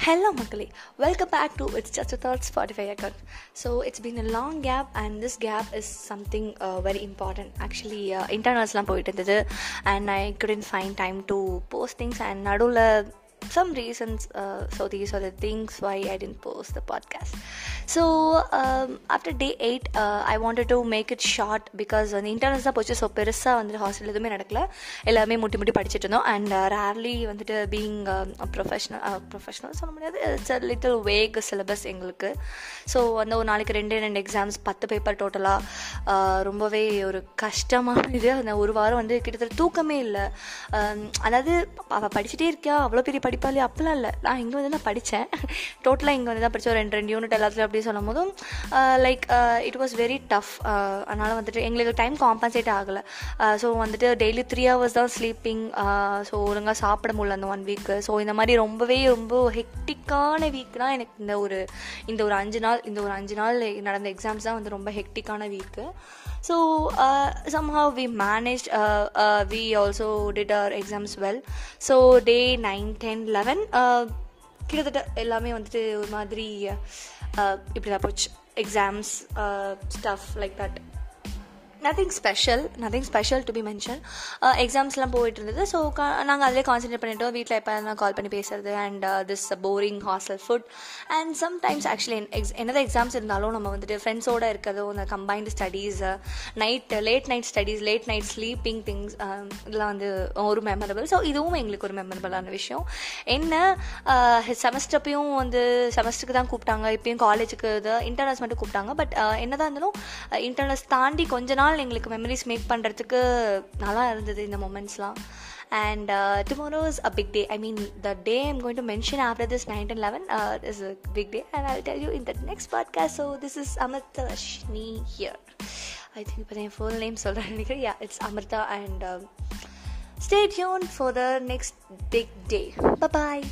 Hello மக்களே welcome back to it's just thoughts Spotify account so it's been a long gap and this gap is something very important actually இன்டர்னல்ஸ்லாம் போயிட்டு இருந்தது and I couldn't find time to post things and நடுவில் some reasons uh, so these are the things why i didn't post the podcast. So um, after day 8 to make it short because வந்து short internals தான் போச்சு so பெருசாக வந்துட்டு hostel எதுவுமே நடக்கல. எல்லாமே முட்டி முட்டி படிச்சுட்டு இருந்தோம். அண்ட் ரேர்லி uh, வந்துட்டு பீங் ப்ரொஃபஷனல் ப்ரொஃபஷ்னல் சொல்ல முடியாது. It's a little vague syllabus எங்களுக்கு. ஸோ அந்த ஒரு நாளைக்கு ரெண்டு ரெண்டு எக்ஸாம்ஸ் பத்து பேப்பர் டோட்டலாக uh, ரொம்பவே ஒரு கஷ்டமான இது அந்த ஒரு வாரம் வந்து கிட்டத்தட்ட தூக்கமே இல்லை. Um, அதாவது அவள் படிச்சுட்டே இருக்கியா? அவ்வளோ பெரிய படிப்பாளி அப்படிலாம் இல்லை. நான் இங்கே வந்து தான் படித்தேன் டோட்டலாக இங்கே வந்து தான் படித்தேன் ஒரு ரெண்டு ரெண்டு யூனிட் எல்லாத்துலையும் அப்படி சொல்லும் போதும் like uh, it was uh, very tough uh, அதனால் வந்துட்டு எங்களுக்கு டைம் காம்பன்சேட் ஆகலை. ஸோ வந்துட்டு டெய்லி த்ரீ ஹவர்ஸ் தான் ஸ்லீப்பிங் ஸோ ஒழுங்காக சாப்பிட முடியல அந்த ஒன் வீக்கு ஸோ இந்த மாதிரி ரொம்பவே ரொம்ப ஹெக்டிக்கான வீக்னால் எனக்கு இந்த ஒரு இந்த ஒரு அஞ்சு நாள் இந்த ஒரு அஞ்சு நாள் நடந்த எக்ஸாம்ஸ் தான் வந்து ரொம்ப ஹெக்டிக்கான week so somehow we manage we also did our exams well so day nine ten eleven uh, கிட்டத்தட்ட எல்லாமே வந்துட்டு ஒரு மாதிரி uh, இப்படி தான் போச்சு. Exams stuff like that nothing special nothing special to be mention எக்ஸாம்ஸ்லாம் போயிட்டு இருந்தது ஸோ நாங்கள் அதிலே கான்சென்ட்ரேட் பண்ணிட்டோம். வீட்டில் எப்போ நான் கால் பண்ணி பேசுறது and this boring hostel food and sometimes actually X என்னதான் எக்ஸாம்ஸ் இருந்தாலும் நம்ம வந்துட்டு ஃப்ரெண்ட்ஸோடு இருக்கிறதோ இந்த combined studies night late night studies late night sleeping things இதெல்லாம் வந்து ஒரு மெமரபிள் ஸோ இதுவும் எங்களுக்கு ஒரு மெமரபிளான விஷயம். என்ன uh, செமஸ்டப்பையும் வந்து செமஸ்டருக்கு தான் கூப்பிட்டாங்க. இப்பயும் காலேஜுக்கு இது இன்டர்னல்ஸ் மட்டும் கூப்பிட்டாங்க. பட் uh, என்னதான் இருந்தாலும் uh, இன்டர்னல்ஸ் தாண்டி கொஞ்ச நாள் நாள் எங்களுக்கு மெமரிஸ் மேக் பண்ணுறதுக்கு நல்லா இருந்தது இந்த மூமெண்ட்ஸ்லாம் and tomorrow is a big day I mean the day I'm going to mention after this nine and eleven is a big day and I tell you in the next podcast so this is Amrita Rashni here I think இப்போ என் full name சொல்கிறேன் நினைக்கிறேன். Ya it's Amrita and stay tune for the next big day bye